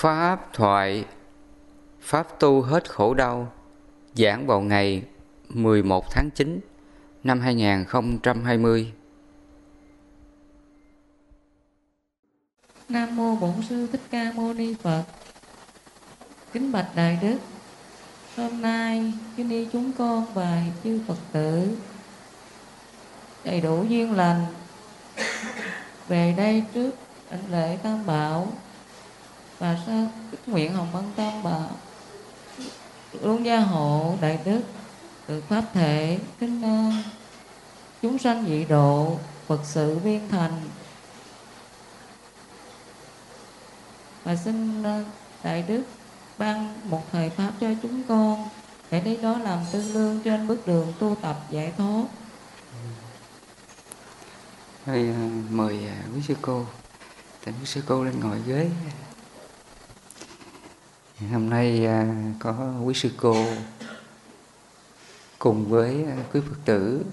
Pháp thoại, Pháp tu hết khổ đau, Giảng vào ngày 11 tháng 9 năm 2020 Nam Mô Bổn Sư Thích Ca Mâu Ni Phật. Kính Bạch Đại Đức, Hôm nay kính đi chúng con và chư Phật tử Đầy đủ duyên lành, Về đây trước ảnh lễ Tam Bảo và sao nguyện hồng ân tam bảo luôn gia hộ đại đức được pháp thể kính an chúng sanh dị độ phật sự viên thành. Và xin ờ, đại đức ban một thời pháp cho chúng con để lấy đó làm tương lương trên bước đường tu tập giải thoát. Đây, ờ, mời ờ, quý sư cô. Thỉnh quý sư cô lên ngồi ghế. Hôm nay à, có quý sư cô cùng với à, quý Phật tử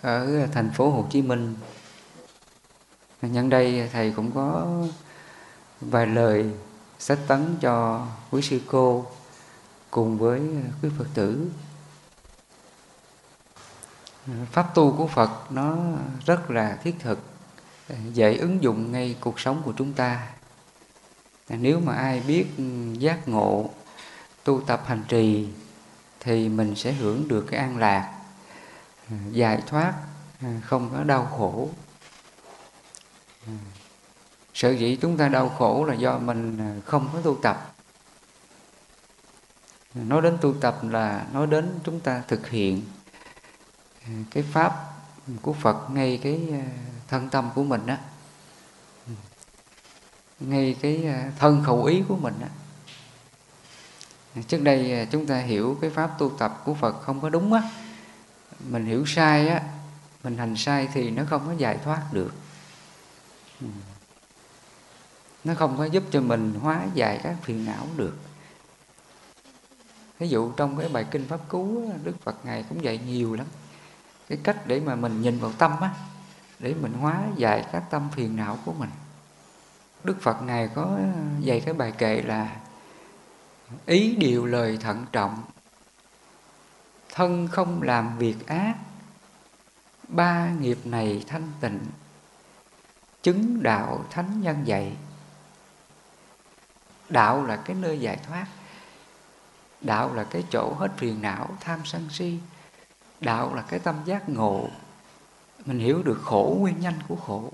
ở thành phố Hồ Chí Minh. Nhân đây thầy cũng có vài lời sách tấn cho quý sư cô cùng với quý Phật tử. Pháp tu của Phật nó rất là thiết thực, dễ ứng dụng ngay cuộc sống của chúng ta nếu mà ai biết ừ, giác ngộ, tu tập hành trì thì mình sẽ hưởng được cái an lạc ừ, giải thoát ừ, không có đau khổ. Sở dĩ chúng ta đau khổ là do mình không có tu tập. Nói đến tu tập là nói đến chúng ta thực hiện cái pháp của phật, ngay cái thân tâm của mình á ngay cái à, thân khẩu ý của mình á. Trước đây à, chúng ta hiểu cái pháp tu tập của Phật không có đúng á. Mình hiểu sai á, mình hành sai thì nó không có giải thoát được. Ừ. Nó không có giúp cho mình hóa giải các phiền não được. Ví dụ trong cái bài kinh pháp cú đức phật ngài cũng dạy nhiều lắm. Cái cách để mà mình nhìn vào tâm á, để mình hóa giải các tâm phiền não của mình. Đức Phật Ngài có dạy cái bài kệ là Ý điều lời thận trọng Thân không làm việc ác Ba nghiệp này thanh tịnh Chứng đạo thánh nhân dạy. Đạo là cái nơi giải thoát Đạo là cái chỗ hết phiền não, tham sân si Đạo là cái tâm giác ngộ. Mình hiểu được khổ, nguyên nhân của khổ.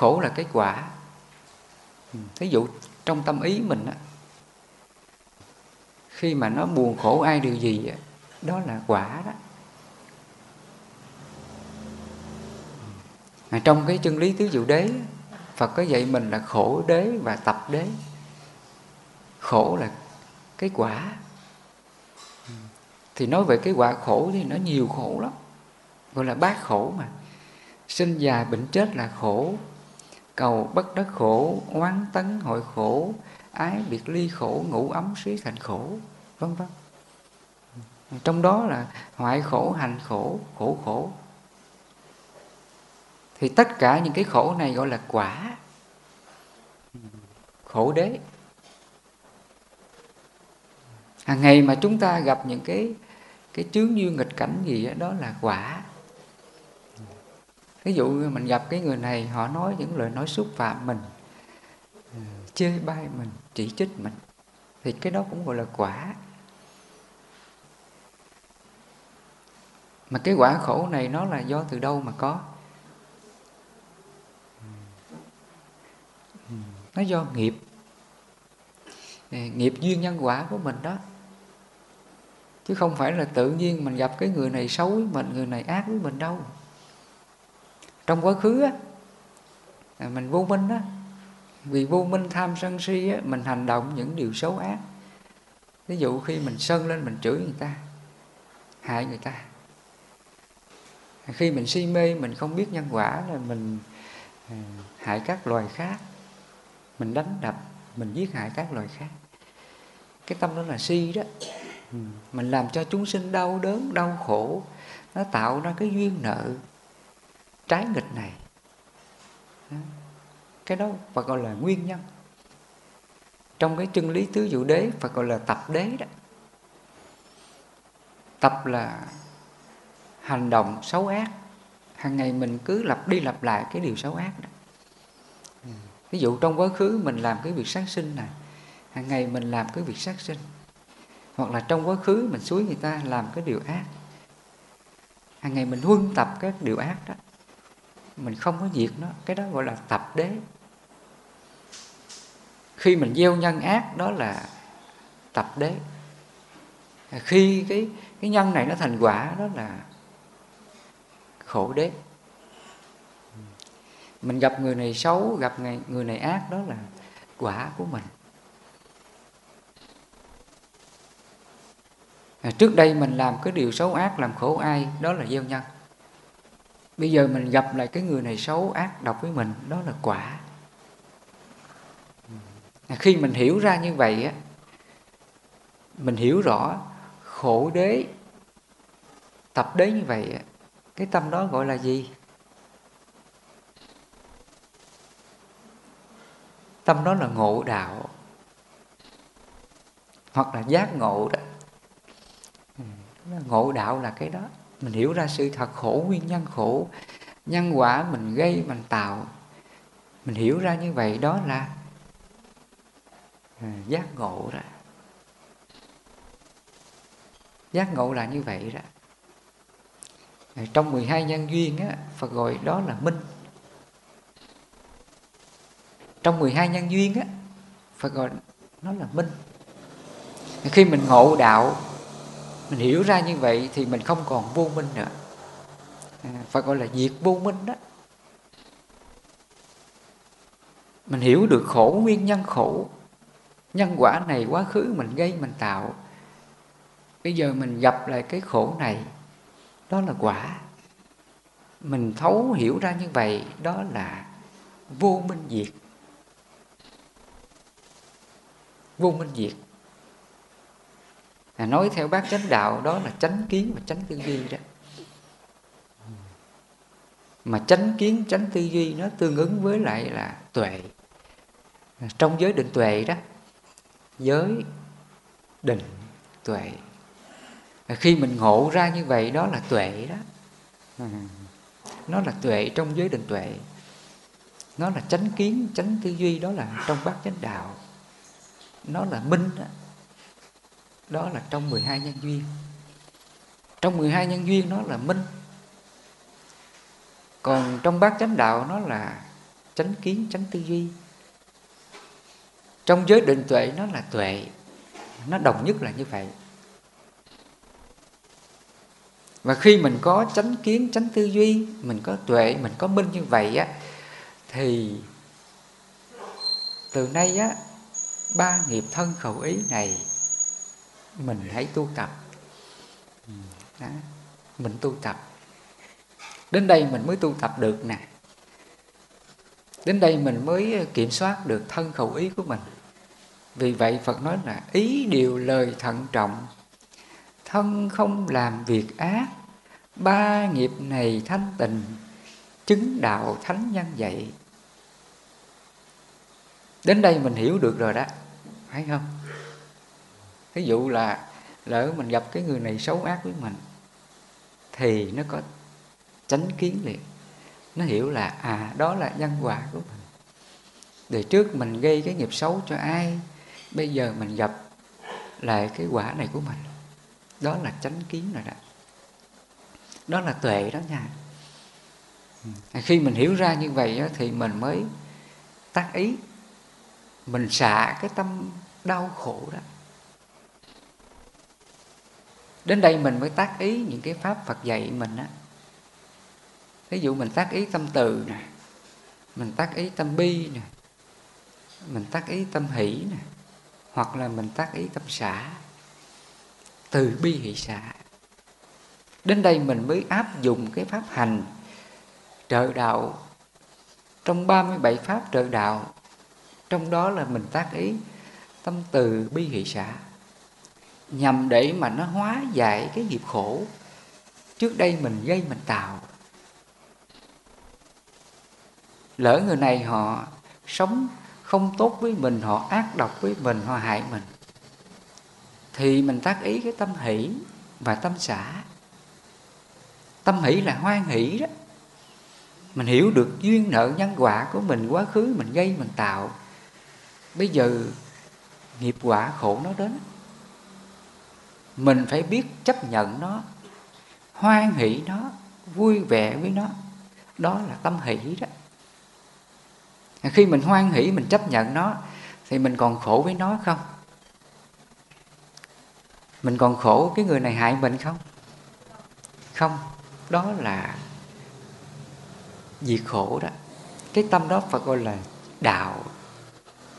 Khổ là cái quả. Thí dụ trong tâm ý mình á khi mà nó buồn khổ ai điều gì đó là quả đó. Mà trong cái chân lý tứ diệu đế Phật có dạy mình là khổ đế và tập đế. Khổ là cái quả. Thì nói về cái quả khổ thì nó nhiều khổ lắm. Gọi là bát khổ mà. Sinh già bệnh chết là khổ cầu bất đắc khổ oán tấn hội khổ ái biệt ly khổ ngủ ấm xí thành khổ vân vân. Trong đó là hoại khổ hành khổ khổ khổ. Thì tất cả những cái khổ này gọi là quả khổ đế. Hàng ngày mà chúng ta gặp những cái cái chướng duyên nghịch cảnh gì đó, đó là quả ví dụ mình gặp cái người này, họ nói những lời nói xúc phạm mình ừ, chê bai mình, chỉ trích mình, thì cái đó cũng gọi là quả. Mà cái quả khổ này nó là do từ đâu mà có? Ừ, nó do nghiệp. Ừ, nghiệp duyên nhân quả của mình đó. Chứ không phải là tự nhiên mình gặp cái người này xấu với mình, người này ác với mình đâu trong quá khứ á, mình vô minh á, vì vô minh tham sân si á, mình hành động những điều xấu ác. Ví dụ khi mình sân lên mình chửi người ta, hại người ta. Khi mình si mê, mình không biết nhân quả là mình ờ, hại các loài khác. Mình đánh đập, mình giết hại các loài khác. Cái tâm đó là si đó. Ừ, mình làm cho chúng sinh đau đớn, đau khổ. Nó tạo ra cái duyên nợ trái nghịch này. Cái đó Phật gọi là nguyên nhân. Trong cái chân lý tứ dụ đế Phật gọi là tập đế đó. Tập là hành động xấu ác. Hàng ngày mình cứ lặp đi lặp lại cái điều xấu ác đó. Ừ. Ví dụ trong quá khứ mình làm cái việc sát sinh này, hàng ngày mình làm cái việc sát sinh. Hoặc là trong quá khứ mình suối người ta làm cái điều ác. Hàng ngày mình huân tập các điều ác đó mình không có diệt nó. Cái đó gọi là tập đế. Khi mình gieo nhân ác đó là tập đế. Khi cái cái nhân này nó thành quả đó là khổ đế. Mình gặp người này xấu gặp người này ác đó là quả của mình. À, trước đây mình làm cái điều xấu ác làm khổ ai đó là gieo nhân bây giờ mình gặp lại cái người này xấu ác, độc với mình, đó là quả. Khi mình hiểu ra như vậy á, mình hiểu rõ khổ đế, tập đế như vậy á, cái tâm đó gọi là gì? Tâm đó là ngộ đạo hoặc là giác ngộ đó. Ừ, ngộ đạo là cái đó mình hiểu ra sự thật khổ nguyên nhân khổ nhân quả mình gây mình tạo. Mình hiểu ra như vậy đó là à, giác ngộ đó. Giác ngộ là như vậy đó. Trong 12 nhân duyên á, Phật gọi đó là minh. Trong 12 nhân duyên á, Phật gọi nó là minh. Khi mình ngộ đạo mình hiểu ra như vậy thì mình không còn vô minh nữa. À, gọi là diệt vô minh đó. Mình hiểu được khổ nguyên nhân khổ. Nhân quả này quá khứ mình gây mình tạo. Bây giờ mình gặp lại cái khổ này đó là quả. Mình thấu hiểu ra như vậy đó là vô minh diệt. Vô minh diệt à, nói theo bác chánh đạo đó là chánh kiến và chánh tư duy đó. Mà chánh kiến chánh tư duy nó tương ứng với lại là tuệ. Trong giới định tuệ đó giới định tuệ. Khi mình ngộ ra như vậy đó là tuệ đó. Nó là tuệ trong giới định tuệ. Nó là chánh kiến chánh tư duy đó là trong bát chánh đạo. Nó là minh đó, đó là trong 12 nhân duyên. Trong 12 nhân duyên nó là minh. Còn trong bát chánh đạo nó là chánh kiến, chánh tư duy. Trong giới định tuệ nó là tuệ. Nó đồng nhất là như vậy. Và khi mình có chánh kiến, chánh tư duy, mình có tuệ, mình có minh như vậy á, thì từ nay á, ba nghiệp thân khẩu ý này mình hãy tu tập. Đó. mình tu tập. Đến đây mình mới tu tập được nè. Đến đây mình mới kiểm soát được thân khẩu ý của mình. Vì vậy phật nói là ý điều lời thận trọng. Thân không làm việc ác, ba nghiệp này thanh tịnh, chứng đạo thánh nhân dạy đến đây mình hiểu được rồi đó, phải không? Ví dụ là lỡ mình gặp cái người này xấu ác với mình, thì nó có tránh kiến liền. Nó hiểu là à đó là nhân quả của mình. Để trước mình gây cái nghiệp xấu cho ai, bây giờ mình gặp lại cái quả này của mình. Đó là chánh kiến rồi đó. Đó là tuệ đó nha. Ừ. Khi mình hiểu ra như vậy thì mình mới tác ý, mình xả cái tâm đau khổ đó đến đây mình mới tác ý những cái pháp phật dạy mình á. Ví dụ mình tác ý tâm từ nè, mình tác ý tâm bi nè, mình tác ý tâm hỷ nè, hoặc là mình tác ý tâm xả, từ bi hỷ xả. Đến đây mình mới áp dụng cái pháp hành trợ đạo. Trong 37 pháp trợ đạo, trong đó là mình tác ý tâm từ bi hỷ xả nhằm để mà nó hóa giải cái nghiệp khổ. Trước đây mình gây mình tạo. Lỡ người này họ sống không tốt với mình, họ ác độc với mình, họ hại mình, thì mình tác ý cái tâm hỷ và tâm xả. Tâm hỷ là hoan hỷ đó. Mình hiểu được duyên nợ nhân quả của mình, quá khứ mình gây mình tạo. Bây giờ nghiệp quả khổ nó đến mình phải biết chấp nhận nó, hoan hỷ nó, vui vẻ với nó. Đó là tâm hỷ đó. Khi mình hoan hỷ, mình chấp nhận nó, thì mình còn khổ với nó không? Mình còn khổ cái người này hại mình không? Không. Đó là diệt khổ đó. Cái tâm đó phải gọi là đạo.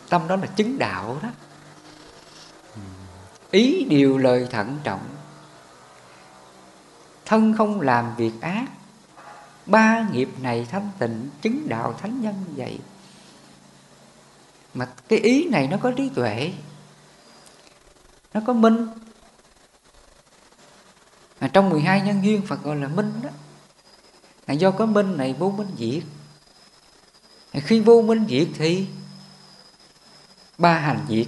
Tâm đó là chứng đạo đó ý điều lời thận trọng. Thân không làm việc ác, ba nghiệp này thanh tịnh, chứng đạo thánh nhân vậy. Mà cái ý này nó có trí tuệ, nó có minh. Mà trong 12 nhân duyên Phật gọi là minh đó, là do có minh này vô minh diệt. Khi vô minh diệt thì ba hành diệt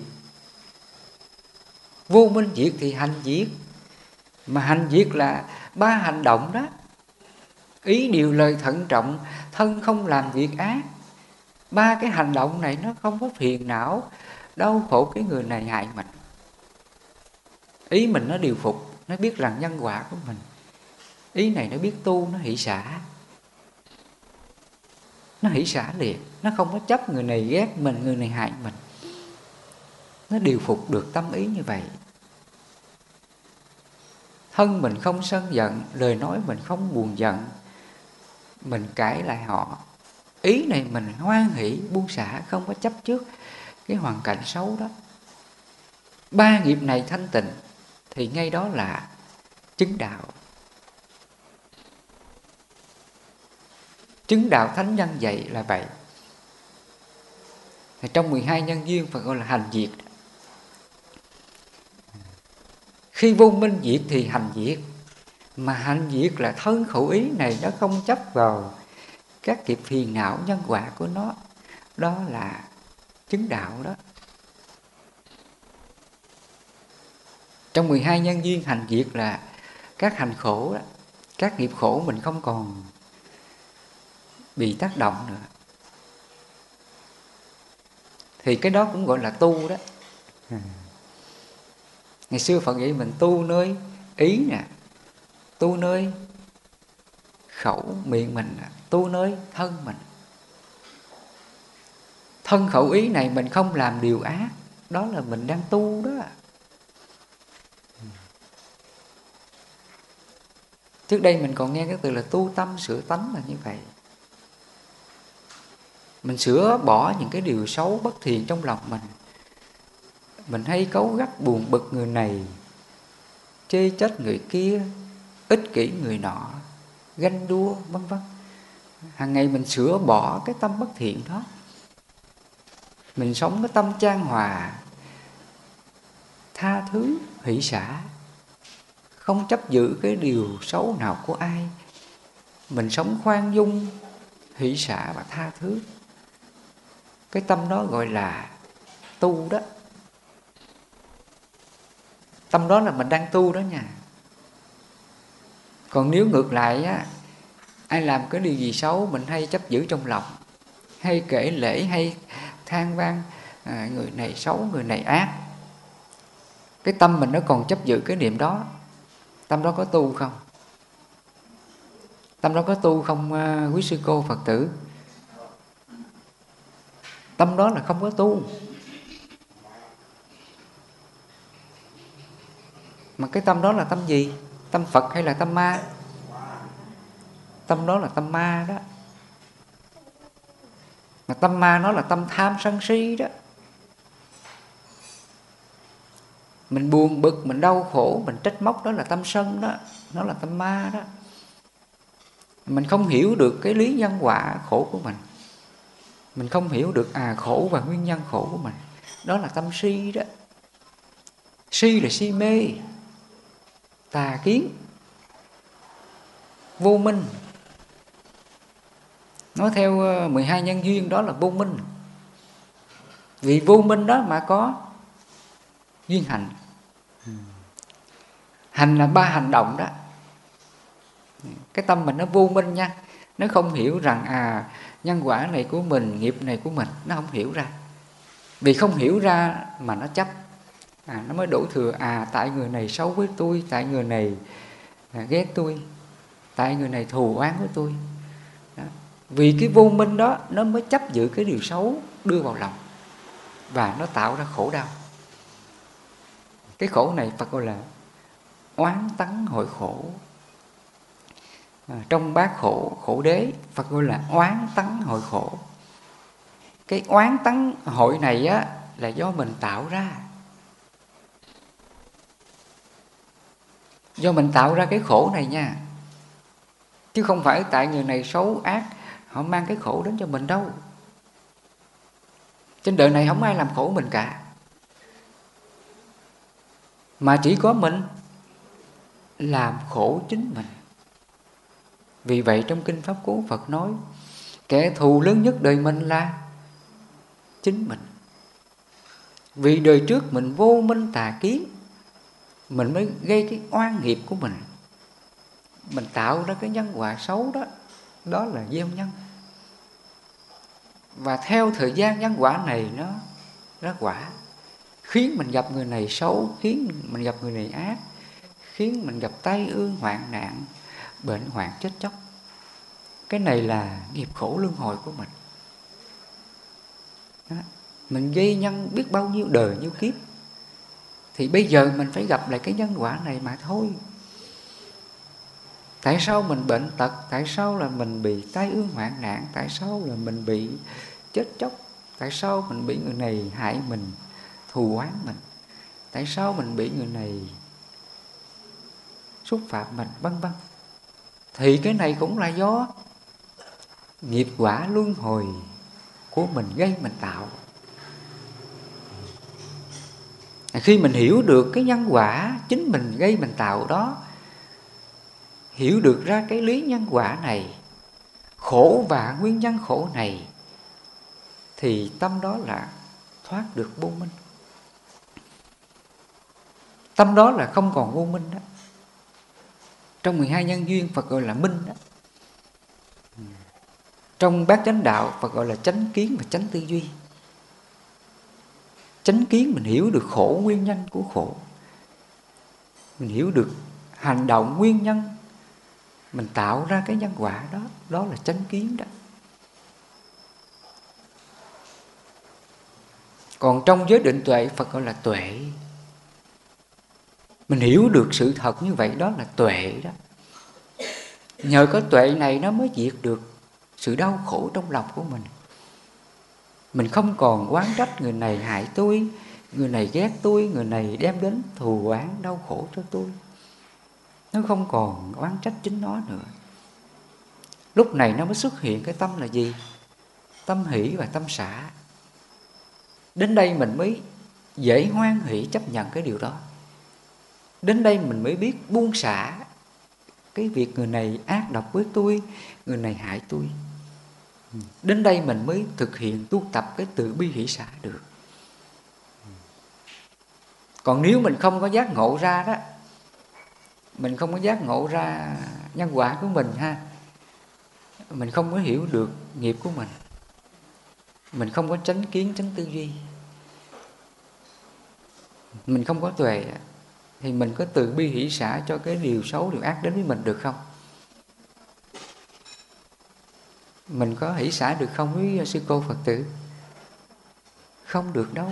vô minh diệt thì hành diệt. Mà hành diệt là ba hành động đó. Ý điều lời thận trọng, thân không làm việc ác. Ba cái hành động này nó không có phiền não, đau khổ cái người này hại mình. Ý mình nó điều phục, nó biết rằng nhân quả của mình. Ý này nó biết tu, nó hỷ xả. Nó hỷ xả liền, nó không có chấp người này ghét mình, người này hại mình nó điều phục được tâm ý như vậy. Thân mình không sân giận, lời nói mình không buồn giận, mình cãi lại họ. Ý này mình hoan hỷ, buông xả, không có chấp trước cái hoàn cảnh xấu đó. Ba nghiệp này thanh tịnh, thì ngay đó là chứng đạo. Chứng đạo thánh nhân dạy là vậy. Thì trong 12 nhân duyên phải gọi là hành diệt khi vô minh diệt thì hành diệt. Mà hành diệt là thân khẩu ý này nó không chấp vào các nghiệp phiền não nhân quả của nó. Đó là chứng đạo đó. Trong 12 nhân duyên hành diệt là các hành khổ đó, các nghiệp khổ mình không còn bị tác động nữa. Thì cái đó cũng gọi là tu đó ngày xưa phật dạy mình tu nơi ý nè, tu nơi khẩu miệng mình tu nơi thân mình. Thân khẩu ý này mình không làm điều ác, đó là mình đang tu đó. Trước đây mình còn nghe cái từ là tu tâm, sửa tánh là như vậy. Mình sửa bỏ những cái điều xấu, bất thiện trong lòng mình mình hay cấu gắt, buồn bực người này. Chê trách người kia, ích kỷ người nọ, ganh đua, vân vân. Hàng ngày mình sửa bỏ cái tâm bất thiện đó. Mình sống cái tâm trang hòa, tha thứ, hỷ xả. Không chấp giữ cái điều xấu nào của ai. Mình sống khoan dung, hỷ xả và tha thứ. Cái tâm đó gọi là tu đó tâm đó là mình đang tu đó nha. Còn nếu ngược lại á ai làm cái điều gì xấu mình hay chấp giữ trong lòng hay kể lễ hay than vang à, người này xấu người này ác cái tâm mình nó còn chấp giữ cái niệm đó. Tâm đó có tu không? Tâm đó có tu không à, quý sư cô phật tử? Tâm đó là không có tu. Mà cái tâm đó là tâm gì? Tâm phật hay là tâm ma? Tâm đó là tâm ma đó. Mà tâm ma nó là tâm tham sân si đó. Mình buồn bực, mình đau khổ, mình trách móc đó là tâm sân đó. Nó là tâm ma đó. Mình không hiểu được cái lý nhân quả khổ của mình. Mình không hiểu được à khổ và nguyên nhân khổ của mình. Đó là tâm si đó. Si là si mê tà kiến. Vô minh. Nói theo ờ, 12 nhân duyên đó là vô minh. Vì vô minh đó mà có duyên hành hành là ba hành động đó. Cái tâm mình nó vô minh nha. Nó không hiểu rằng à nhân quả này của mình, nghiệp này của mình, nó không hiểu ra. Vì không hiểu ra mà nó chấp à, nó mới đổ thừa à tại người này xấu với tôi tại người này à, ghét tôi tại người này thù oán với tôi. Đó. vì cái vô minh đó nó mới chấp giữ cái điều xấu đưa vào lòng và nó tạo ra khổ đau. Cái khổ này Phật gọi là oán tắng hội khổ. À, trong bát khổ khổ đế Phật gọi là oán tắng hội khổ. Cái oán tắng hội này á là do mình tạo ra. Do mình tạo ra cái khổ này nha. Chứ không phải tại người này xấu ác, họ mang cái khổ đến cho mình đâu. Trên đời này không ai làm khổ mình cả. Mà chỉ có mình làm khổ chính mình. Vì vậy trong kinh pháp cú phật nói, kẻ thù lớn nhất đời mình là chính mình. Vì đời trước mình vô minh tà kiến mình mới gây cái oan nghiệp của mình. Mình tạo ra cái nhân quả xấu đó đó là gieo nhân. Và theo thời gian nhân quả này nó ra quả, khiến mình gặp người này xấu, khiến mình gặp người này ác, khiến mình gặp tai ương, hoạn nạn, bệnh, hoạn chết chóc. Cái này là nghiệp khổ luân hồi của mình. Đó. mình gây nhân biết bao nhiêu đời, nhiêu kiếp thì bây giờ mình phải gặp lại cái nhân quả này mà thôi. Tại sao mình bệnh tật? Tại sao là mình bị tai ương hoạn nạn? Tại sao là mình bị chết chóc? Tại sao mình bị người này hại mình, thù oán mình? Tại sao mình bị người này xúc phạm mình, vân vân? Thì cái này cũng là do nghiệp quả luân hồi của mình gây mình tạo khi mình hiểu được cái nhân quả chính mình gây mình tạo đó, hiểu được ra cái lý nhân quả này, khổ và nguyên nhân khổ này, thì tâm đó là thoát được vô minh. Tâm đó là không còn vô minh đó. Trong 12 nhân duyên, Phật gọi là minh đó. Trong bát chánh đạo, Phật gọi là chánh kiến và chánh tư duy chánh kiến mình hiểu được khổ nguyên nhân của khổ. Mình hiểu được hành động nguyên nhân. Mình tạo ra cái nhân quả đó. Đó là chánh kiến đó. Còn trong giới định tuệ, phật gọi là tuệ. Mình hiểu được sự thật như vậy, đó là tuệ đó. Nhờ có tuệ này, nó mới diệt được sự đau khổ trong lòng của mình mình không còn oán trách người này hại tôi, người này ghét tôi, người này đem đến thù oán, đau khổ cho tôi. Nó không còn oán trách chính nó nữa. Lúc này nó mới xuất hiện cái tâm là gì? Tâm hỷ và tâm xả. Đến đây mình mới dễ hoan hỷ chấp nhận cái điều đó. Đến đây mình mới biết buông xả cái việc người này ác độc với tôi, người này hại tôi đến đây mình mới thực hiện tu tập cái từ bi hỷ xả được. Còn nếu mình không có giác ngộ ra đó, mình không có giác ngộ ra nhân quả của mình ha, mình không có hiểu được nghiệp của mình mình không có tránh kiến tránh tư duy, mình không có tuệ, thì mình có từ bi hỷ xả cho cái điều xấu, điều ác đến với mình được không? Mình có hỷ xả được không với sư cô phật tử? Không được đâu.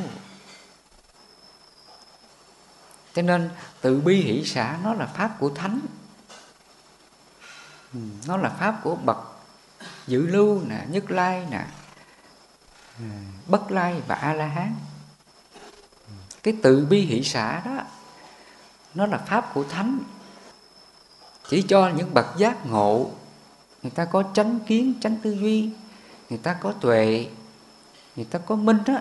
Cho nên từ bi hỷ xả nó là pháp của thánh. Nó là pháp của bậc dự lưu nè, nhất lai nè, bất lai và a la hán cái từ bi hỷ xả đó, nó là pháp của thánh. Chỉ cho những bậc giác ngộ người ta có chánh kiến, chánh tư duy, người ta có tuệ, người ta có minh đó,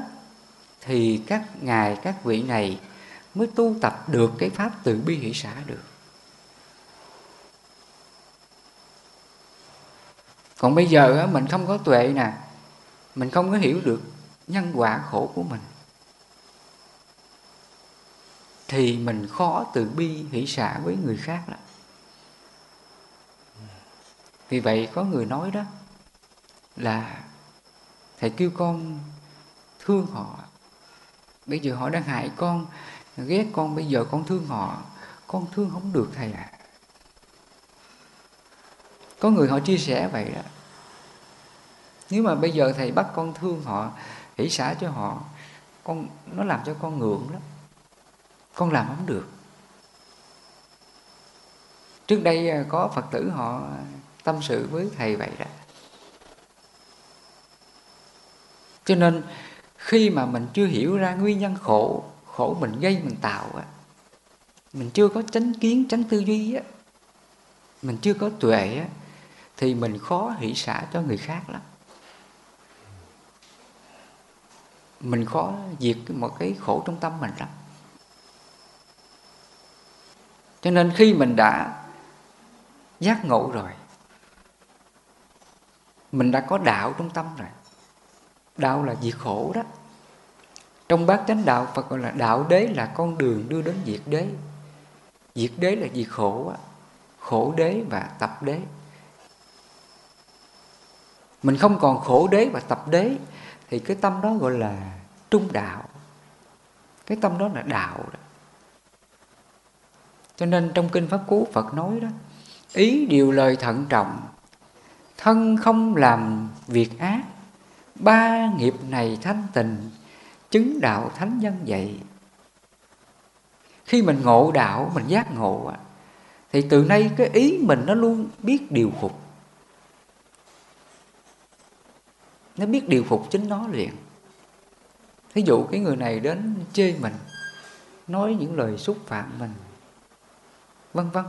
thì các ngài, các vị này mới tu tập được cái pháp từ bi hỷ xã được. Còn bây giờ mình không có tuệ nè, mình không có hiểu được nhân quả khổ của mình, thì mình khó từ bi hỷ xã với người khác lắm vì vậy có người nói đó là thầy kêu con thương họ. Bây giờ họ đang hại con, ghét con, bây giờ con thương họ, con thương không được thầy ạ. À. có người họ chia sẻ vậy đó. Nếu mà bây giờ thầy bắt con thương họ, hỷ xả cho họ, con, nó làm cho con ngượng lắm. Con làm không được. Trước đây à, có phật tử họ tâm sự với thầy vậy đó. Cho nên, khi mà mình chưa hiểu ra nguyên nhân khổ khổ mình gây, mình tạo á, mình chưa có chánh kiến, chánh tư duy á, mình chưa có tuệ á, thì mình khó hỷ xả cho người khác lắm. Mình khó diệt một cái khổ trong tâm mình lắm. Cho nên khi mình đã giác ngộ rồi mình đã có đạo trong tâm rồi. Đạo là diệt khổ đó. Trong bát chánh đạo, phật gọi là đạo đế là con đường đưa đến diệt đế. Diệt đế là diệt khổ khổ đế và tập đế. Mình không còn khổ đế và tập đế, thì cái tâm đó gọi là trung đạo. Cái tâm đó là đạo đó. cho nên trong kinh pháp cú phật nói đó, ý điều lời thận trọng thân không làm việc ác. Ba nghiệp này thanh tịnh, chứng đạo thánh nhân vậy. Khi mình ngộ đạo, mình giác ngộ thì từ nay cái ý mình nó luôn biết điều phục. Nó biết điều phục chính nó liền. Thí dụ cái người này đến chê mình, nói những lời xúc phạm mình, vân vân,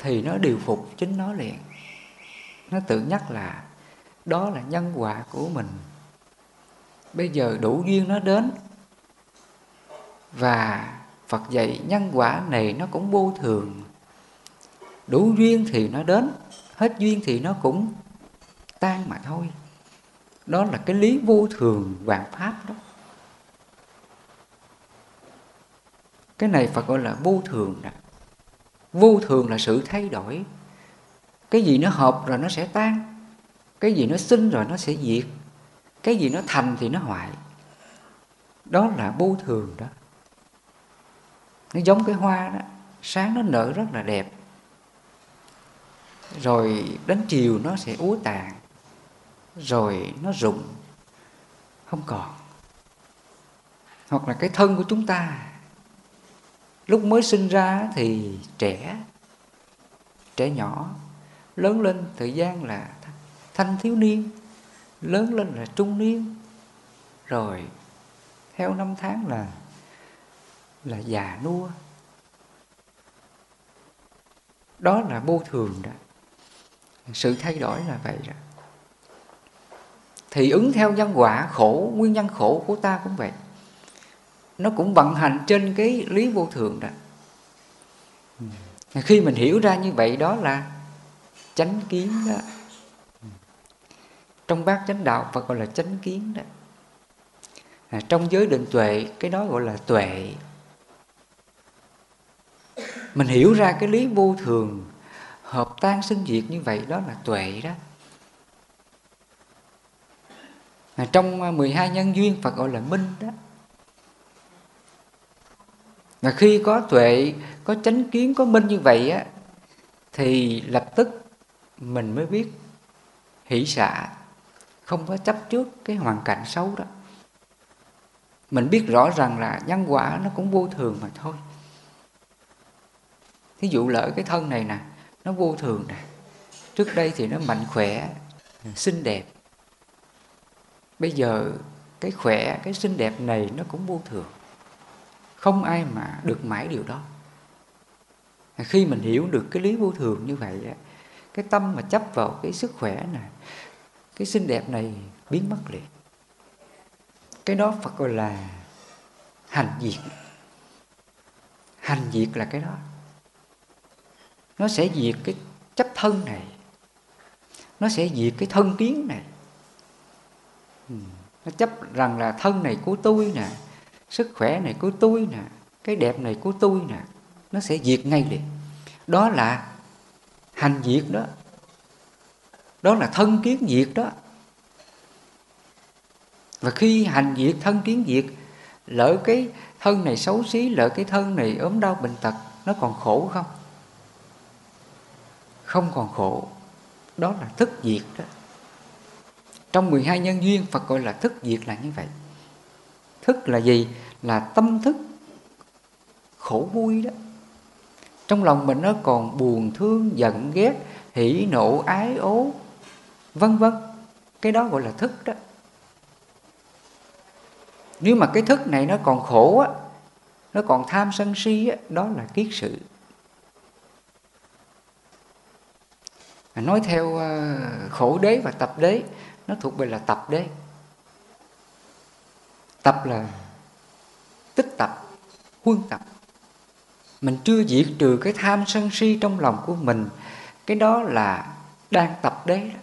thì nó điều phục chính nó liền nó tự nhắc là, đó là nhân quả của mình. Bây giờ đủ duyên nó đến. Và Phật dạy nhân quả này nó cũng vô thường. Đủ duyên thì nó đến, hết duyên thì nó cũng tan mà thôi. Đó là cái lý vô thường vạn pháp đó. Cái này Phật gọi là vô thường đó vô thường là sự thay đổi cái gì nó hợp rồi nó sẽ tan. Cái gì nó sinh rồi nó sẽ diệt. Cái gì nó thành thì nó hoại. Đó là vô thường đó. Nó giống cái hoa đó. Sáng nó nở rất là đẹp. Rồi đến chiều nó sẽ úa tàn. Rồi nó rụng. Không còn. Hoặc là cái thân của chúng ta lúc mới sinh ra thì trẻ trẻ nhỏ lớn lên thời gian là thanh thiếu niên, lớn lên là trung niên. Rồi, theo năm tháng là là già nua. Đó là vô thường đó. Sự thay đổi là vậy đó. Thì ứng theo nhân quả khổ, nguyên nhân khổ của ta cũng vậy. Nó cũng vận hành trên cái lý vô thường đó. Khi mình hiểu ra như vậy, đó là chánh kiến đó. Trong bát chánh đạo Phật gọi là chánh kiến đó. À, trong giới định tuệ cái đó gọi là tuệ. Mình hiểu ra cái lý vô thường hợp tan sinh diệt như vậy đó là tuệ đó. À, trong à, 12 nhân duyên Phật gọi là minh đó. Và khi có tuệ có chánh kiến có minh như vậy á thì lập tức mình mới biết, hỷ xả không có chấp trước cái hoàn cảnh xấu đó. Mình biết rõ rằng là nhân quả nó cũng vô thường mà thôi. Thí dụ lỡ cái thân này nè, nó vô thường nè, trước đây thì nó mạnh khỏe, xinh đẹp. Bây giờ cái khỏe, cái xinh đẹp này nó cũng vô thường. Không ai mà được mãi điều đó. Khi mình hiểu được cái lý vô thường như vậy cái tâm mà chấp vào cái sức khỏe này, cái xinh đẹp này biến mất liền. Cái đó Phật gọi là hành diệt. Hành diệt là cái đó. Nó sẽ diệt cái chấp thân này. Nó sẽ diệt cái thân kiến này. Ừ, nó chấp rằng là thân này của tôi nè, sức khỏe này của tôi nè, cái đẹp này của tôi nè, nó sẽ diệt ngay liền. Đó là hành diệt đó. Đó là thân kiến diệt đó. Và khi hành diệt thân kiến diệt lỡ cái thân này xấu xí, lỡ cái thân này ốm đau bệnh tật, nó còn khổ không? Không còn khổ. Đó là thức diệt đó. Trong 12 nhân duyên, Phật gọi là thức diệt là như vậy. Thức là gì? Là tâm thức khổ vui đó trong lòng mình nó còn buồn thương, giận ghét, hỉ nộ, ái ố, vân vân. Cái đó gọi là thức đó. Nếu mà cái thức này nó còn khổ á, nó còn tham sân si á, đó là kiết sự. Nói theo ờ, khổ đế và tập đế, nó thuộc về là tập đế. Tập là tích tập, huân tập mình chưa diệt trừ cái tham sân si trong lòng của mình. Cái đó là đang tập đế đó.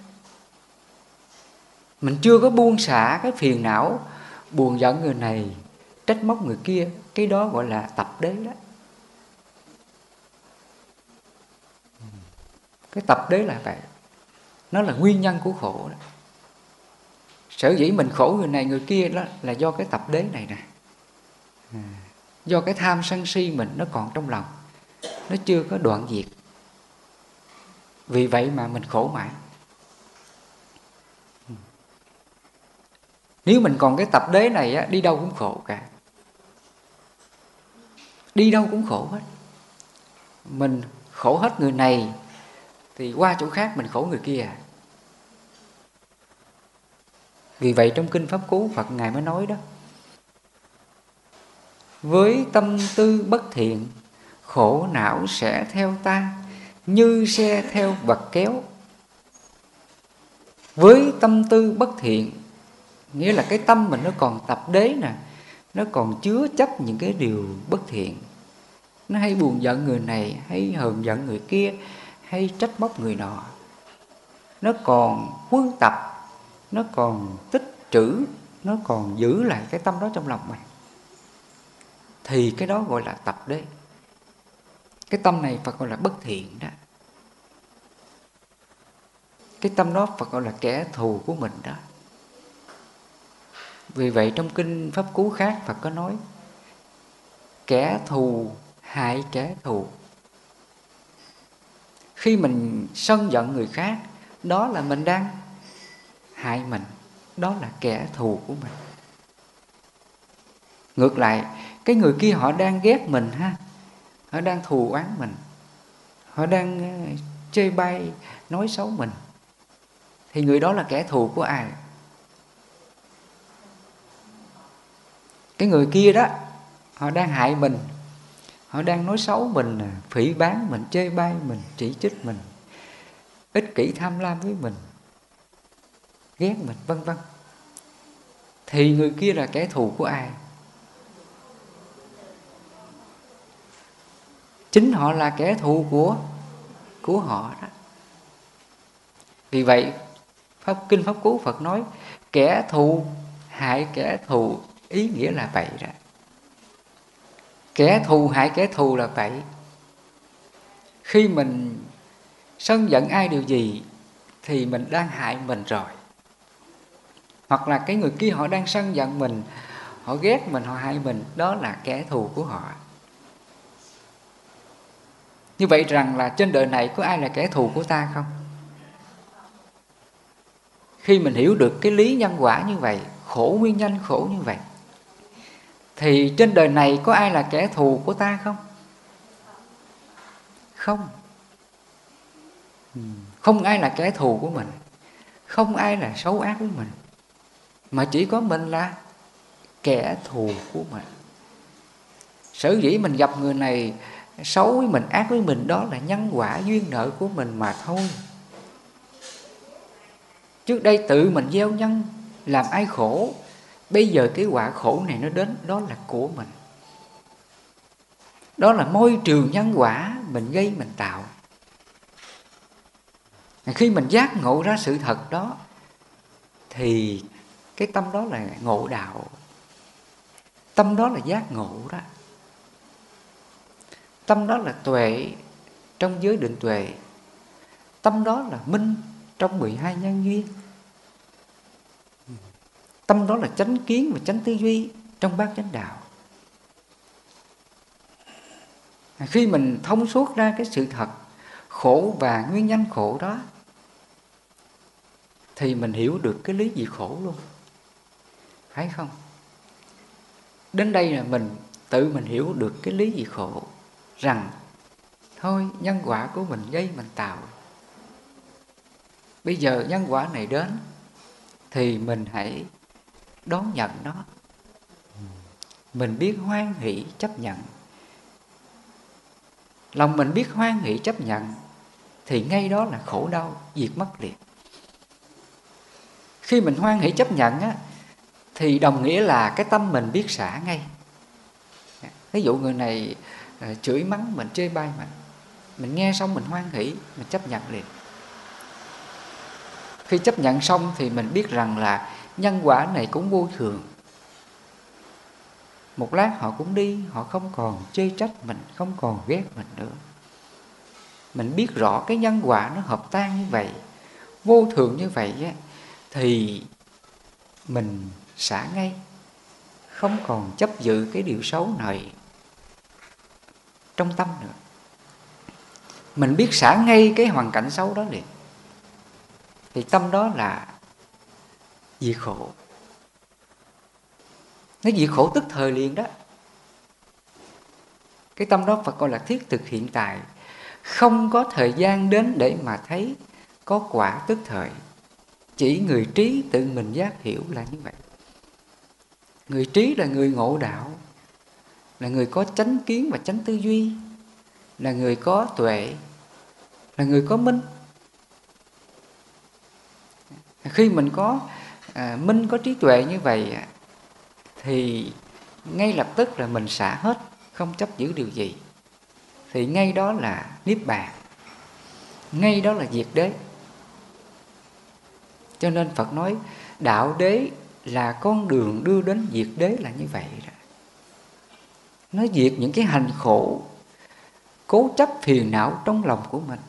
mình chưa có buông xả cái phiền não buồn giận người này trách móc người kia. Cái đó gọi là tập đế đó. Cái tập đế là vậy. Nó là nguyên nhân của khổ đó. Sở dĩ mình khổ người này người kia đó là do cái tập đế này nè. À, do cái tham sân si mình nó còn trong lòng nó chưa có đoạn diệt. Vì vậy mà mình khổ mãi. Ừ. Nếu mình còn cái tập đế này á, đi đâu cũng khổ cả. Đi đâu cũng khổ hết. Mình khổ hết người này thì qua chỗ khác mình khổ người kia. Vì vậy trong kinh pháp cú phật ngài mới nói đó với tâm tư bất thiện, khổ não sẽ theo ta, như xe theo vật kéo. Với tâm tư bất thiện, nghĩa là cái tâm mình nó còn tập đế nè, nó còn chứa chấp những cái điều bất thiện. Nó hay buồn giận người này, hay hờn giận người kia, hay trách móc người nọ. Nó còn huân tập, nó còn tích trữ, nó còn giữ lại cái tâm đó trong lòng mình thì cái đó gọi là tập đế. Cái tâm này Phật gọi là bất thiện đó. Cái tâm đó Phật gọi là kẻ thù của mình đó. Vì vậy trong kinh Pháp Cú khác Phật có nói, Kẻ thù hại kẻ thù. Khi mình sân giận người khác, Đó là mình đang hại mình, Đó là kẻ thù của mình. Ngược lại cái người kia họ đang ghét mình ha. Họ đang thù oán mình. Họ đang ờ, chơi bay Nói xấu mình. Thì người đó là kẻ thù của ai? Cái người kia đó, họ đang hại mình. Họ đang nói xấu mình à, phỉ bán mình, chê bai mình, chỉ trích mình, ích kỷ tham lam với mình, ghét mình, vân vân. Thì người kia là kẻ thù của ai? Chính họ là kẻ thù của của họ đó. Vì vậy, pháp, kinh pháp cú phật nói, kẻ thù, hại kẻ thù, ý nghĩa là vậy đó. Kẻ thù, hại kẻ thù là vậy khi mình sân giận ai điều gì, thì mình đang hại mình rồi. Hoặc là cái người kia họ đang sân giận mình, họ ghét mình, họ hại mình, đó là kẻ thù của họ như vậy rằng là trên đời này có ai là kẻ thù của ta không? Khi mình hiểu được cái lý nhân quả như vậy, khổ nguyên nhân khổ như vậy, thì trên đời này có ai là kẻ thù của ta không? Không. Không ai là kẻ thù của mình. Không ai là xấu ác với mình. Mà chỉ có mình là kẻ thù của mình. Sở dĩ mình gặp người này xấu với mình, ác với mình, đó là nhân quả, duyên nợ của mình mà thôi. Trước đây tự mình gieo nhân, làm ai khổ, bây giờ cái quả khổ này nó đến, đó là của mình. Đó là môi trường nhân quả mình gây, mình tạo. Khi mình giác ngộ ra sự thật đó, thì cái tâm đó là ngộ đạo. Tâm đó là giác ngộ đó tâm đó là tuệ trong giới định tuệ. Tâm đó là minh trong 12 nhân duyên. Tâm đó là chánh kiến và chánh tư duy trong bát chánh đạo. Khi mình thông suốt ra cái sự thật khổ và nguyên nhân khổ đó, thì mình hiểu được cái lý gì khổ luôn. Phải không? Đến đây là mình tự mình hiểu được cái lý gì khổ rằng thôi nhân quả của mình gây mình tạo bây giờ nhân quả này đến thì mình hãy đón nhận nó. Mình biết hoan hỷ chấp nhận. Lòng mình biết hoan hỷ chấp nhận thì ngay đó là khổ đau diệt mất liền. Khi mình hoan hỷ chấp nhận á, thì đồng nghĩa là cái tâm mình biết xả ngay. Ví dụ người này Ờ, chửi mắng mình chê bai mình. Mình nghe xong mình hoan hỷ mình chấp nhận liền. Khi chấp nhận xong thì mình biết rằng là nhân quả này cũng vô thường. Một lát họ cũng đi họ không còn chê trách mình không còn ghét mình nữa. Mình biết rõ cái nhân quả nó hợp tan như vậy vô thường như vậy á, thì mình xả ngay không còn chấp giữ cái điều xấu này trong tâm nữa. Mình biết xả ngay cái hoàn cảnh xấu đó liền. Thì tâm đó là diệt khổ. Nó diệt khổ tức thời liền đó. Cái tâm đó Phật gọi là thiết thực hiện tại. Không có thời gian đến để mà thấy có quả tức thời. Chỉ người trí tự mình giác hiểu là như vậy. Người trí là người ngộ đạo là người có chánh kiến và chánh tư duy. Là người có tuệ. Là người có minh. Khi mình có à, minh có trí tuệ như vậy à, thì ngay lập tức là mình xả hết không chấp giữ điều gì. Thì ngay đó là niết bàn. Ngay đó là diệt đế. Cho nên phật nói đạo đế là con đường đưa đến diệt đế là như vậy đó nó diệt những cái hành khổ, cố chấp phiền não trong lòng của mình.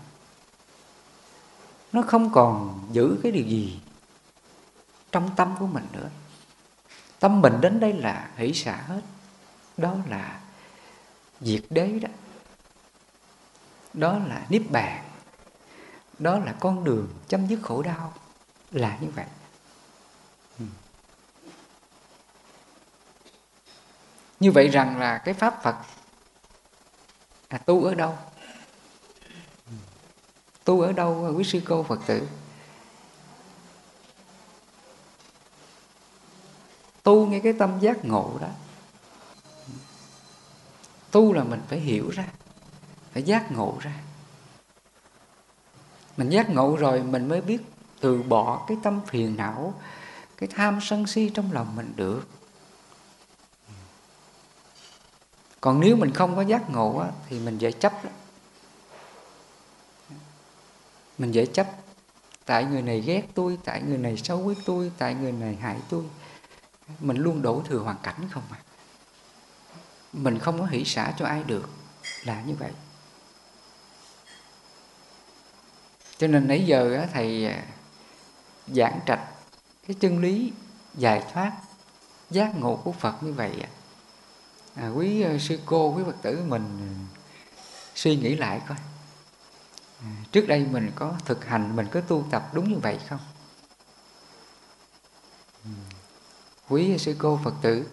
Nó không còn giữ cái điều gì trong tâm của mình nữa. Tâm mình đến đây là hỷ xả hết. Đó là diệt đế đó. Đó là niết bàn. Đó là con đường chấm dứt khổ đau. Là như vậy. Ừ. như vậy rằng là cái pháp phật à, tu ở đâu? Tu ở đâu quý sư cô phật tử? Tu ngay cái tâm giác ngộ đó. Tu là mình phải hiểu ra phải giác ngộ ra. Mình giác ngộ rồi mình mới biết từ bỏ cái tâm phiền não cái tham sân si trong lòng mình được. Còn nếu mình không có giác ngộ á, thì mình dễ chấp lắm. Mình dễ chấp. Tại người này ghét tôi tại người này xấu với tôi tại người này hại tôi. Mình luôn đổ thừa hoàn cảnh không à. Mình không có hỷ xả cho ai được là như vậy. Cho nên nãy giờ thầy à, giảng trạch cái chân lý giải thoát giác ngộ của Phật như vậy à, quý ờ, sư cô quý Phật tử mình ờ, suy nghĩ lại coi. À, trước đây mình có thực hành mình có tu tập đúng như vậy không? Ừ. Quý sư cô Phật tử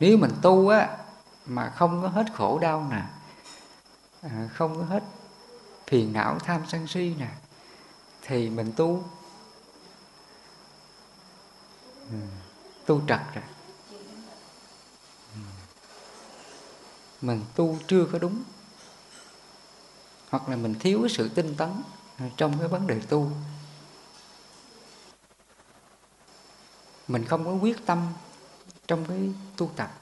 nếu mình tu á mà không có hết khổ đau nè à, không có hết phiền não tham sân si nè thì mình tu. Ừ, tu trật rồi. Mình tu chưa có đúng hoặc là mình thiếu cái sự tinh tấn trong cái vấn đề tu. Mình không có quyết tâm trong cái tu tập.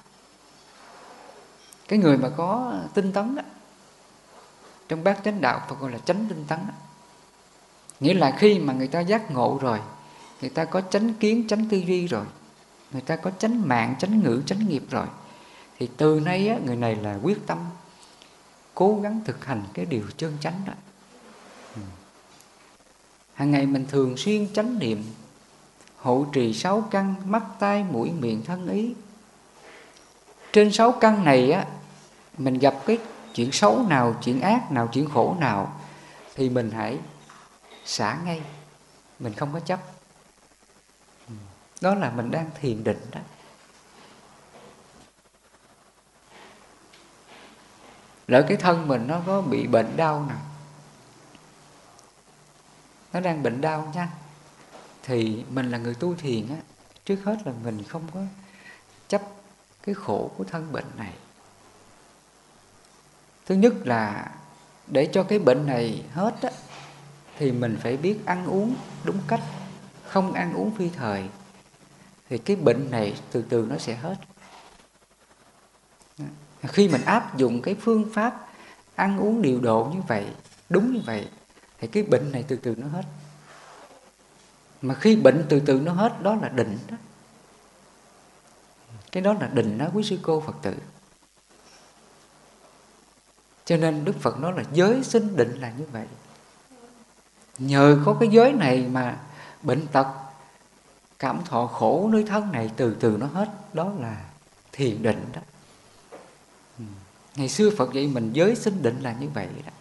Cái người mà có tinh tấn đó, trong bát chánh đạo Phật gọi là chánh tinh tấn đó. nghĩa là khi mà người ta giác ngộ rồi người ta có chánh kiến chánh tư duy rồi người ta có chánh mạng chánh ngữ chánh nghiệp rồi. Thì từ nay á, người này là quyết tâm cố gắng thực hành cái điều chân chánh đó. Ừ. Hàng ngày mình thường xuyên chánh niệm hộ trì sáu căn mắt tai mũi miệng thân ý. Trên sáu căn này á mình gặp cái chuyện xấu nào chuyện ác nào chuyện khổ nào thì mình hãy xả ngay. Mình không có chấp đó là mình đang thiền định đó. Lỡ cái thân mình nó có bị bệnh đau nè, nó đang bệnh đau nha, thì mình là người tu thiền á, trước hết là mình không có chấp cái khổ của thân bệnh này. Thứ nhất là để cho cái bệnh này hết á, thì mình phải biết ăn uống đúng cách, không ăn uống phi thời thì cái bệnh này từ từ nó sẽ hết. Khi mình áp dụng cái phương pháp ăn uống điều độ như vậy, đúng như vậy, thì cái bệnh này từ từ nó hết. Mà khi bệnh từ từ nó hết, đó là định đó. Cái đó là định đó, quý sư cô phật tử. Cho nên đức phật nói là giới sinh định là như vậy. Nhờ có cái giới này mà bệnh tật cảm thọ khổ nơi thân này từ từ nó hết, đó là thiền định đó. Ừ. Ngày xưa phật dạy mình giới sinh định là như vậy đó.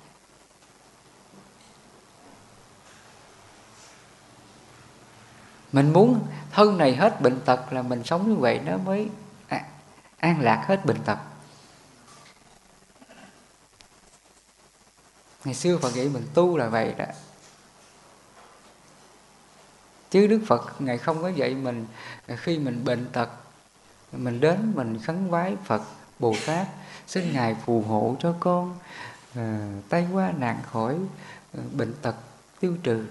Mình muốn thân này hết bệnh tật là mình sống như vậy nó mới à, an lạc hết bệnh tật. Ngày xưa phật dạy mình tu là vậy đó chứ đức phật ngài không có dạy mình khi mình bệnh tật mình đến mình khấn vái phật bồ tát xin ngài phù hộ cho con à, tay qua nạn khỏi à, bệnh tật tiêu trừ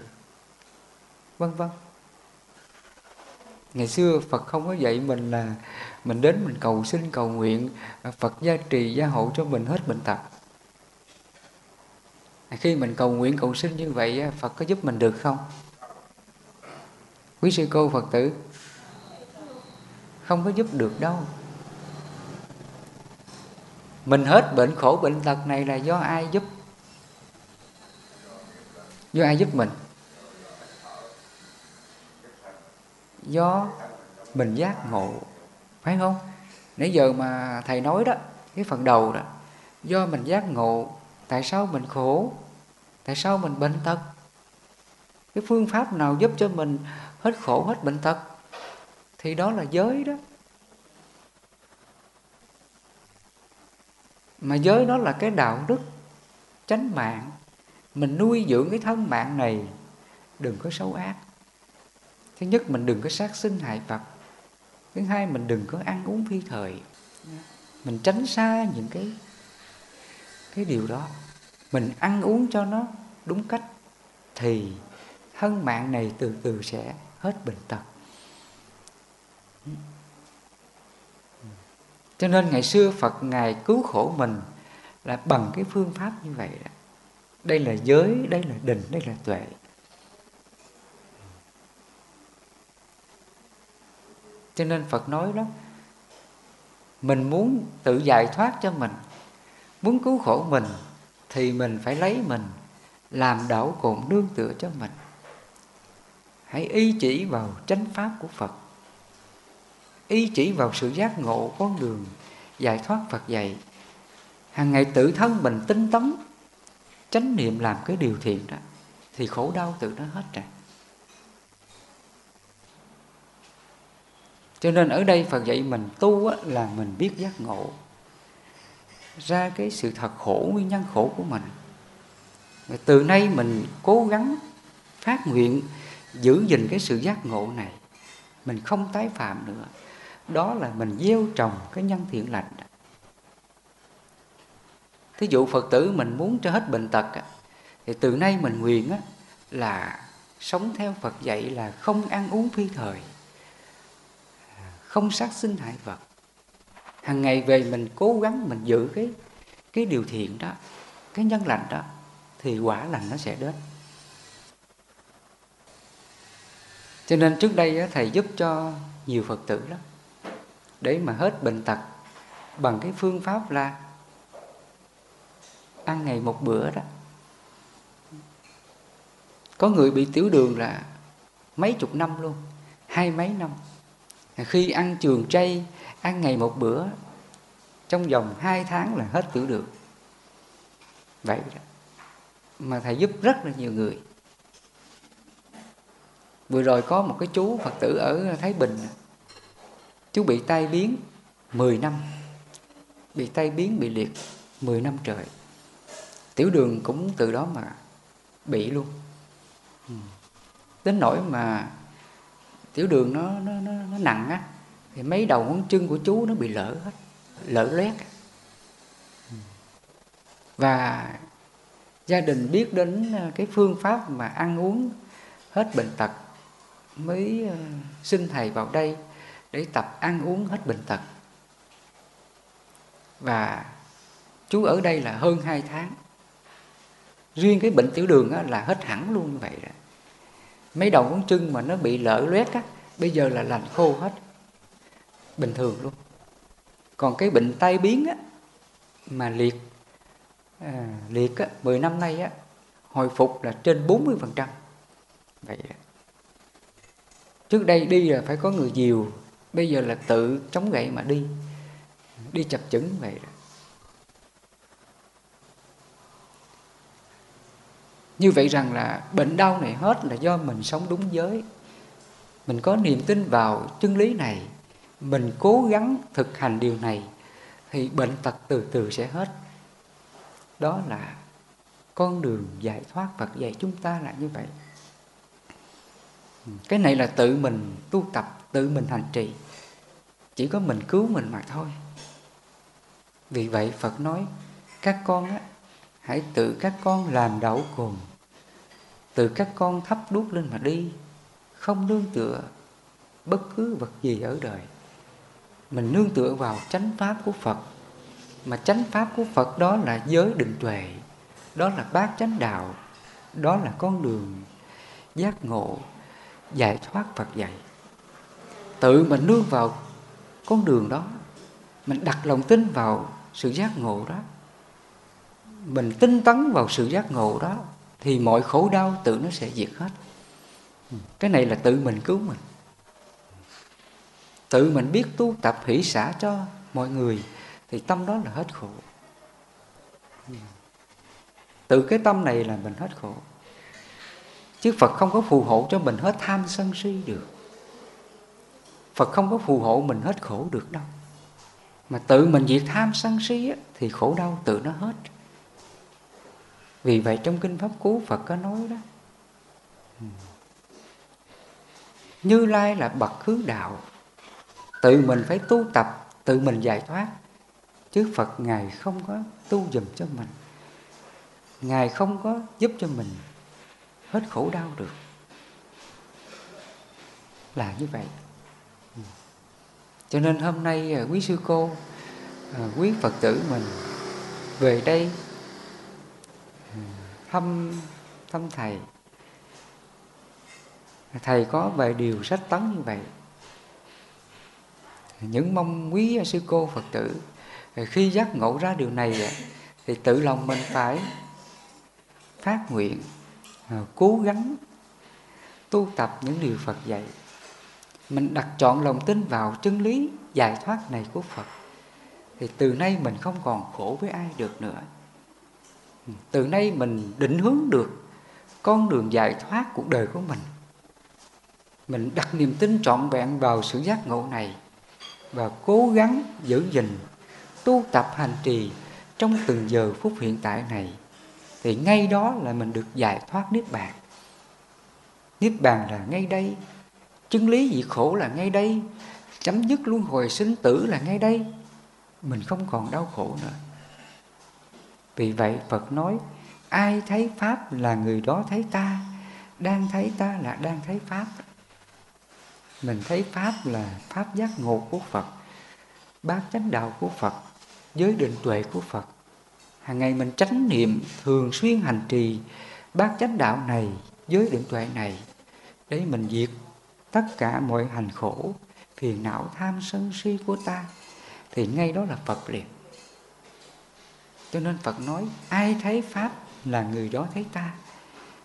vân vân. Ngày xưa phật không có dạy mình là mình đến mình cầu xin cầu nguyện à, phật gia trì gia hộ cho mình hết bệnh tật. Khi mình cầu nguyện cầu xin như vậy phật có giúp mình được không? Quý sư cô phật tử, không có giúp được đâu. Mình hết bệnh khổ bệnh tật này là do ai giúp? Do ai giúp mình? Do mình giác ngộ, phải không? Nãy giờ mà thầy nói đó, cái phần đầu đó, do mình giác ngộ, tại sao mình khổ? Tại sao mình bệnh tật? Cái phương pháp nào giúp cho mình hết khổ, hết bệnh tật, thì đó là giới đó. Mà giới đó là cái đạo đức chánh mạng. Mình nuôi dưỡng cái thân mạng này, đừng có xấu ác. Thứ nhất, mình đừng có sát sinh hại vật. Thứ hai, mình đừng có ăn uống phi thời. Mình tránh xa những cái cái điều đó. Mình ăn uống cho nó đúng cách, thì thân mạng này từ từ sẽ hết bệnh tật. Cho nên ngày xưa phật ngài cứu khổ mình là bằng cái phương pháp như vậy đó. Đây là giới, đây là định, đây là tuệ. Cho nên phật nói đó, mình muốn tự giải thoát cho mình, muốn cứu khổ mình thì mình phải lấy mình làm đạo cồn nương tựa cho mình hãy y chỉ vào chánh pháp của phật. Y chỉ vào sự giác ngộ con đường giải thoát phật dạy. Hàng ngày tự thân mình tinh tấn chánh niệm làm cái điều thiện đó thì khổ đau tự nó hết rồi. Cho nên ở đây phật dạy mình tu á, là mình biết giác ngộ. Ra cái sự thật khổ nguyên nhân khổ của mình. Từ nay mình cố gắng phát nguyện giữ gìn cái sự giác ngộ này, mình không tái phạm nữa. Đó là mình gieo trồng cái nhân thiện lành. Thí dụ phật tử mình muốn cho hết bệnh tật thì từ nay mình nguyện là sống theo phật dạy là không ăn uống phi thời, không sát sinh hại vật. Hàng ngày về mình cố gắng mình giữ cái cái điều thiện đó, cái nhân lành đó, thì quả lành nó sẽ đến. Cho nên trước đây thầy giúp cho nhiều phật tử lắm. Để mà hết bệnh tật bằng cái phương pháp là ăn ngày một bữa đó. Có người bị tiểu đường là mấy chục năm luôn, hai mấy năm. Khi ăn trường chay, ăn ngày một bữa, trong vòng hai tháng là hết tiểu đường. Vậy đó. Mà thầy giúp rất là nhiều người vừa rồi có một cái chú phật tử ở thái bình. Chú bị tai biến 10 năm. Bị tai biến bị liệt 10 năm trời. Tiểu đường cũng từ đó mà bị luôn. Ừ. Đến nỗi mà tiểu đường nó nó nó, nó nặng á thì mấy đầu ngón chân của chú nó bị lỡ hết lỡ loét. Ừ. Và gia đình biết đến cái phương pháp mà ăn uống hết bệnh tật mới ờ, xin thầy vào đây để tập ăn uống hết bệnh tật. Và chú ở đây là hơn hai tháng. Riêng cái bệnh tiểu đường là hết hẳn luôn như vậy rồi. Mấy đầu ngón chân mà nó bị lở loét á bây giờ là lành khô hết. Bình thường luôn. Còn cái bệnh tai biến á mà liệt à, liệt á 10 năm nay á hồi phục là trên 40% vậy đó trước đây đi là phải có người dìu, bây giờ là tự chống gậy mà đi. Đi chập chững vậy đó. như vậy rằng là bệnh đau này hết là do mình sống đúng giới. Mình có niềm tin vào chân lý này, mình cố gắng thực hành điều này, thì bệnh tật từ từ sẽ hết. Đó là con đường giải thoát Phật dạy chúng ta là như vậy cái này là tự mình tu tập, tự mình hành trì. Chỉ có mình cứu mình mà thôi. Vì vậy Phật nói, các con á, hãy tự các con làm đậu cùng. Tự các con thắp đuốc lên mà đi. Không nương tựa bất cứ vật gì ở đời. Mình nương tựa vào chánh pháp của Phật. Mà chánh pháp của Phật đó là giới định tuệ. Đó là bát chánh đạo. Đó là con đường giác ngộ giải thoát Phật dạy. Tự mình nương vào con đường đó, mình đặt lòng tin vào sự giác ngộ đó, mình tinh tấn vào sự giác ngộ đó, thì mọi khổ đau tự nó sẽ diệt hết. Cái này là tự mình cứu mình. Tự mình biết tu tập hỷ xả cho mọi người, thì tâm đó là hết khổ. Từ cái tâm này là mình hết khổ chứ phật không có phù hộ cho mình hết tham sân si được. Phật không có phù hộ mình hết khổ được đâu. Mà tự mình diệt tham sân si á, thì khổ đau tự nó hết. Vì vậy trong kinh pháp cú phật có nói đó ừ, như lai là bậc hướng đạo tự mình phải tu tập tự mình giải thoát. Chứ phật ngài không có tu dùm cho mình ngài không có giúp cho mình hết khổ đau được. Là như vậy. Ừ. Cho nên hôm nay à, quý sư cô à, quý phật tử mình về đây ừ, thăm thăm thầy. Thầy có vài điều sách tấn như vậy. Những mong quý sư cô phật tử à, khi giác ngộ ra điều này thì tự lòng mình phải phát nguyện Ờ, cố gắng tu tập những điều Phật dạy. Mình đặt chọn lòng tin vào chân lý giải thoát này của Phật, thì từ nay mình không còn khổ với ai được nữa. Ừ, từ nay mình định hướng được con đường giải thoát cuộc đời của mình. Mình đặt niềm tin trọn vẹn vào sự giác ngộ này và cố gắng giữ gìn, tu tập hành trì trong từng giờ phút hiện tại này thì ngay đó là mình được giải thoát niết bàn. Niết bàn là ngay đây. Chân lý diệt khổ là ngay đây. Chấm dứt luân hồi sinh tử là ngay đây. Mình không còn đau khổ nữa. Vì vậy phật nói, ai thấy pháp là người đó thấy ta, đang thấy ta là đang thấy pháp. Mình thấy pháp là pháp giác ngộ của phật, bát chánh đạo của phật, giới định tuệ của phật hàng ngày mình tránh niệm, thường xuyên hành trì bát chánh đạo này với định tuệ này để mình diệt tất cả mọi hành khổ, phiền não, tham sân si của ta. Thì ngay đó là phật liền. Cho nên phật nói, ai thấy pháp là người đó thấy ta,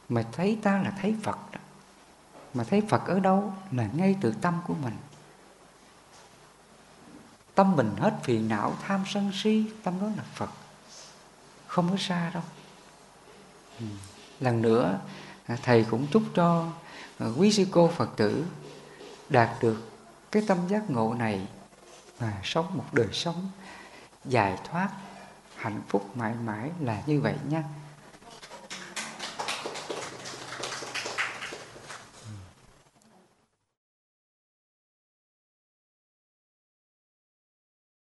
mà thấy ta là thấy phật đó. Mà thấy phật ở đâu là ngay từ tâm của mình. Tâm mình hết phiền não, tham sân si, tâm đó là phật không có xa đâu. Lần nữa, thầy cũng chúc cho ờ, quý sư cô phật tử đạt được cái tâm giác ngộ này và sống một đời sống dài thoát hạnh phúc mãi mãi là như vậy nha.